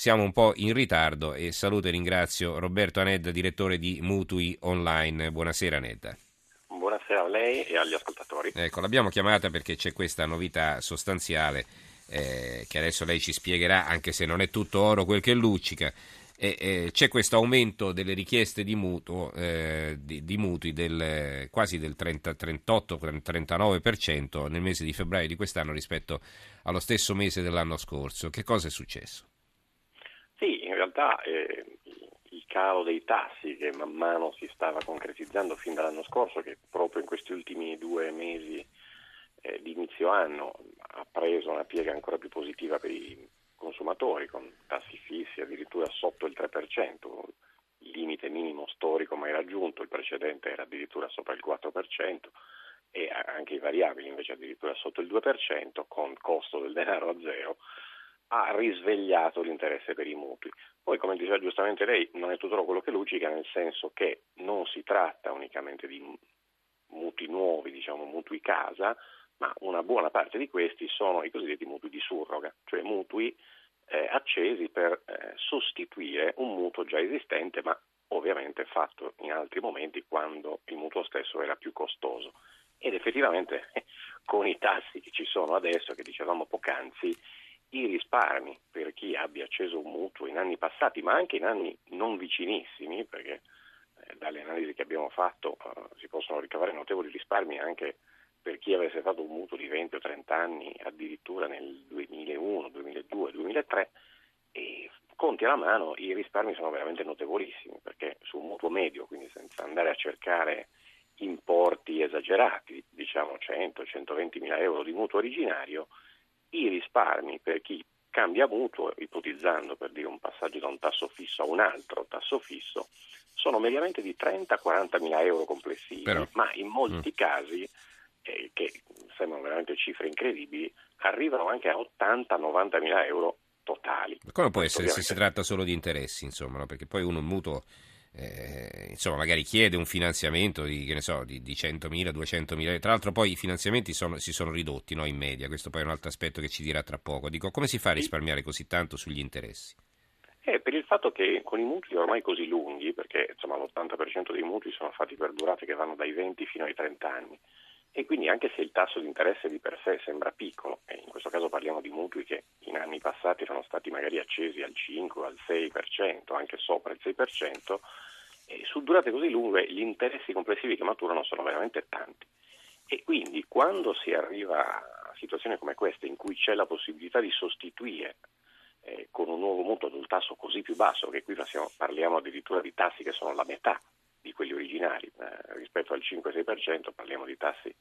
siamo un po' in ritardo e saluto e ringrazio Roberto Anedda, direttore di Mutui Online. Buonasera Anedda. Buonasera a lei e agli ascoltatori. Ecco, l'abbiamo chiamata perché c'è questa novità sostanziale eh, che adesso lei ci spiegherà, anche se non è tutto oro quel che luccica. E, eh, c'è questo aumento delle richieste di, mutuo, eh, di, di mutui del, quasi del 38-39% nel mese di febbraio di quest'anno rispetto allo stesso mese dell'anno scorso. Che cosa è successo? Realtà eh, il calo dei tassi che man mano si stava concretizzando fin dall'anno scorso, che proprio in questi ultimi due mesi eh, di inizio anno ha preso una piega ancora più positiva per i consumatori, con tassi fissi addirittura sotto il 3%, il limite minimo storico mai raggiunto, il precedente era addirittura sopra il 4% e anche i variabili invece addirittura sotto il 2%, con costo del denaro a zero ha risvegliato l'interesse per i mutui. Poi, come diceva giustamente lei, non è tutto quello che luccica, nel senso che non si tratta unicamente di mutui nuovi, diciamo mutui casa, ma una buona parte di questi sono i cosiddetti mutui di surroga, cioè mutui eh, accesi per eh, sostituire un mutuo già esistente, ma ovviamente fatto in altri momenti quando il mutuo stesso era più costoso. Ed effettivamente con i tassi che ci sono adesso, che dicevamo poc'anzi, i risparmi per chi abbia acceso un mutuo in anni passati, ma anche in anni non vicinissimi, perché eh, dalle analisi che abbiamo fatto eh, si possono ricavare notevoli risparmi anche per chi avesse fatto un mutuo di 20 o 30 anni addirittura nel 2001, 2002, 2003 e conti alla mano i risparmi sono veramente notevolissimi perché su un mutuo medio, quindi senza andare a cercare importi esagerati, diciamo 100-120 mila euro di mutuo originario, i risparmi per chi cambia mutuo, ipotizzando per dire un passaggio da un tasso fisso a un altro tasso fisso, sono mediamente di 30-40 mila euro complessivi, Però, ma in molti mm. casi, eh, che sembrano veramente cifre incredibili, arrivano anche a 80-90 mila euro totali. Come può essere Ovviamente... se si tratta solo di interessi, insomma, no? perché poi uno un mutuo eh, insomma, magari chiede un finanziamento di, che ne so, di, di 100.000, 200.000, tra l'altro poi i finanziamenti sono, si sono ridotti no, in media, questo poi è un altro aspetto che ci dirà tra poco. Dico, come si fa a risparmiare così tanto sugli interessi? Eh, per il fatto che con i mutui ormai così lunghi, perché insomma, l'80% dei mutui sono fatti per durate che vanno dai 20 fino ai 30 anni, e quindi anche se il tasso di interesse di per sé sembra piccolo, e in questo caso parliamo di mutui che in anni passati sono stati magari accesi al 5 al 6%, anche sopra il 6%, e su durate così lunghe gli interessi complessivi che maturano sono veramente tanti. E quindi quando si arriva a situazioni come queste in cui c'è la possibilità di sostituire eh, con un nuovo mutuo ad un tasso così più basso, che qui passiamo, parliamo addirittura di tassi che sono la metà di quelli originali, eh, rispetto al 5-6% parliamo di tassi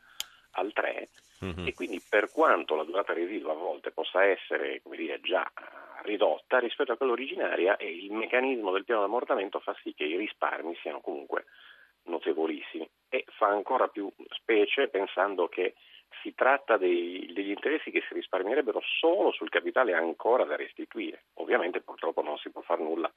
al 3 mm-hmm. e quindi per quanto la durata residua a volte possa essere dire, già ridotta rispetto a quella originaria e il meccanismo del piano di ammortamento fa sì che i risparmi siano comunque notevolissimi e fa ancora più specie pensando che si tratta dei, degli interessi che si risparmierebbero solo sul capitale ancora da restituire. Ovviamente purtroppo non si può fare nulla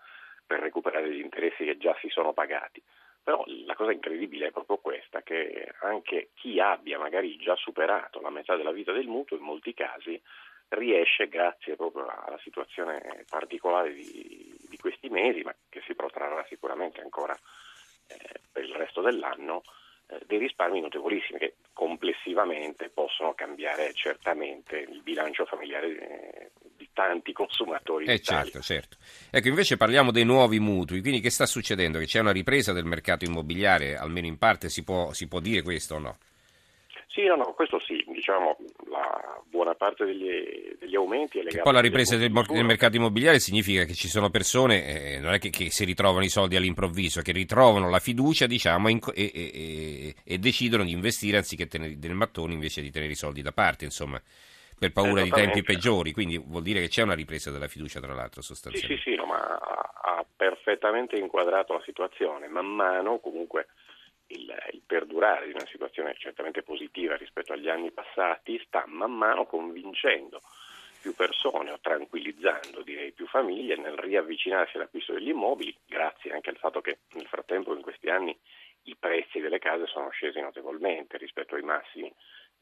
per recuperare gli interessi che già si sono pagati. Però la cosa incredibile è proprio questa, che anche chi abbia magari già superato la metà della vita del mutuo, in molti casi riesce, grazie proprio alla situazione particolare di, di questi mesi, ma che si protrarrà sicuramente ancora eh, per il resto dell'anno, eh, dei risparmi notevolissimi che complessivamente possono cambiare certamente il bilancio familiare eh, tanti consumatori. Eh certo, certo. Ecco, invece parliamo dei nuovi mutui, quindi che sta succedendo? Che c'è una ripresa del mercato immobiliare, almeno in parte si può, si può dire questo o no? Sì, no, no, questo sì, diciamo la buona parte degli, degli aumenti è legata... Poi la ripresa del, del, mercato immobiliare significa che ci sono persone, eh, non è che, che, si ritrovano i soldi all'improvviso, che ritrovano la fiducia diciamo, e, e, e, e decidono di investire anziché tenere dei mattoni invece di tenere i soldi da parte, insomma per paura di tempi peggiori, quindi vuol dire che c'è una ripresa della fiducia tra l'altro sostanzialmente. Sì, sì, sì no, ma ha, perfettamente inquadrato la situazione, man mano comunque il, il, perdurare di una situazione certamente positiva rispetto agli anni passati sta man mano convincendo più persone o tranquillizzando direi più famiglie nel riavvicinarsi all'acquisto degli immobili, grazie anche al fatto che nel frattempo in questi anni i prezzi delle case sono scesi notevolmente rispetto ai massimi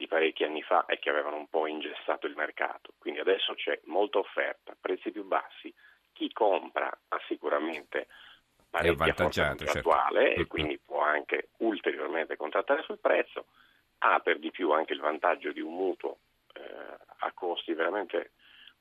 di parecchi anni fa e che avevano un po' ingessato il mercato. Quindi adesso c'è molta offerta, prezzi più bassi, chi compra ha sicuramente parecchia forza certo. contrattuale certo. e quindi può anche ulteriormente contrattare sul prezzo, ha per di più anche il vantaggio di un mutuo eh, a costi veramente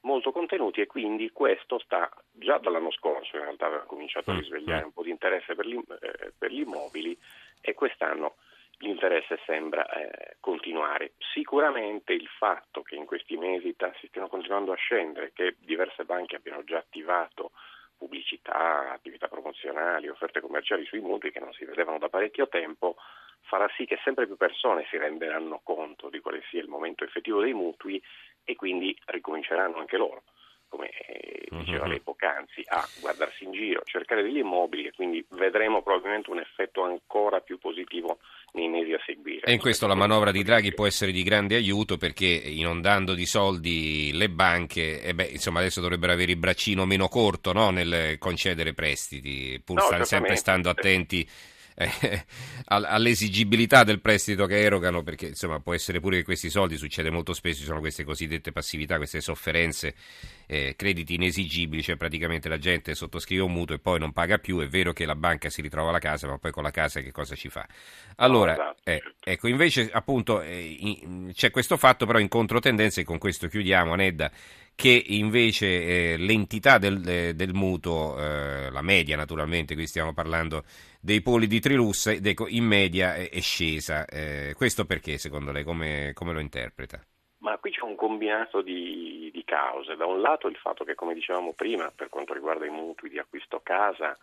molto contenuti e quindi questo sta già dall'anno scorso in realtà aveva cominciato a mm, risvegliare mm. un po' di interesse per, gli, eh, per gli immobili e quest'anno l'interesse sembra eh, continuare. Sicuramente il fatto che in questi mesi i tassi stiano continuando a scendere, che diverse banche abbiano già attivato pubblicità, attività promozionali, offerte commerciali sui mutui che non si vedevano da parecchio tempo, farà sì che sempre più persone si renderanno conto di quale sia il momento effettivo dei mutui e quindi ricominceranno anche loro, come eh, diceva uh-huh. lei poc'anzi, a guardarsi in giro, cercare degli immobili e quindi vedremo probabilmente un effetto ancora più positivo nei mesi a seguire. E in questo la manovra di Draghi può essere di grande aiuto perché inondando di soldi le banche, eh beh, insomma adesso dovrebbero avere il braccino meno corto no? nel concedere prestiti, pur no, sempre stando attenti eh, all'esigibilità del prestito che erogano, perché insomma può essere pure che questi soldi, succede molto spesso, ci sono queste cosiddette passività, queste sofferenze, eh, crediti inesigibili, cioè praticamente la gente sottoscrive un mutuo e poi non paga più, è vero che la banca si ritrova la casa, ma poi con la casa che cosa ci fa? Allora, esatto, eh, ecco, invece appunto eh, in, c'è questo fatto però in controtendenza e con questo chiudiamo, Anedda, che invece eh, l'entità del, del mutuo, eh, la media naturalmente, qui stiamo parlando dei poli di Trilussa, in media è, è scesa. Eh, questo perché secondo lei, come, come, lo interpreta? Ma qui c'è un combinato di, di, cause. Da un lato il fatto che, come dicevamo prima, per quanto riguarda i mutui di acquisto casa,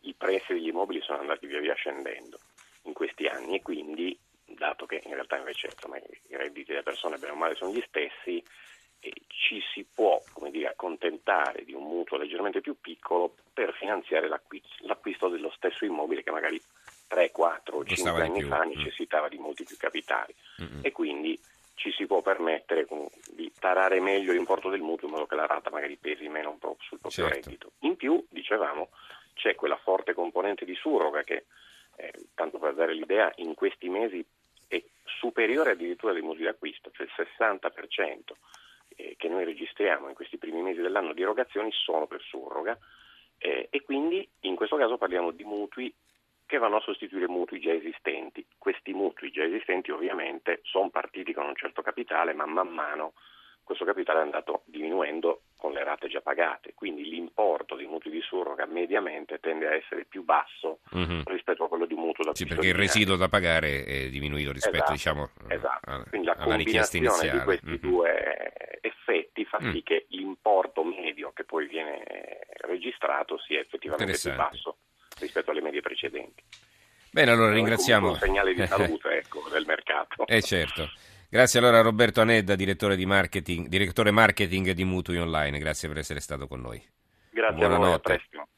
i prezzi degli immobili sono andati via via scendendo in questi anni e quindi, dato che in realtà invece insomma, i redditi delle persone bene o male sono gli stessi, ci si può dire, accontentare di un mutuo leggermente più piccolo per finanziare l'acquisto, l'acquisto dello stesso immobile che magari 3, 4 o 5 anni fa mm. necessitava mm. di molti più capitali mm-hmm. e quindi ci si può permettere di tarare meglio l'importo del mutuo in modo che la rata magari pesi meno sul proprio certo. reddito. In più, dicevamo, c'è quella forte componente di surroga che, eh, tanto per dare l'idea, in questi mesi è superiore addirittura dei mutui d'acquisto, cioè il 60% eh, che noi registriamo in questi primi mesi dell'anno di erogazioni sono per surroga eh, e quindi in questo caso parliamo di mutui che vanno a sostituire mutui già esistenti. Questi mutui già esistenti ovviamente sono partiti con un certo capitale, ma man mano questo capitale è andato diminuendo con le rate già pagate, quindi l'importo dei mutui di surroga mediamente tende a essere più basso mm-hmm. rispetto a quello di mutuo da Sì, perché il residuo da pagare è diminuito rispetto esatto, diciamo, esatto. A, quindi la alla richiesta iniziale. di questi mm-hmm. due effetti fa sì mm. che l'importo medio che poi viene registrato sia effettivamente più basso rispetto alle medie precedenti. Bene, allora ringraziamo. Un segnale di salute ecco, del mercato. Eh certo. Grazie allora a Roberto Anedda, direttore, di marketing, direttore marketing di Mutui Online, grazie per essere stato con noi. Grazie Buonanotte. a voi, a presto.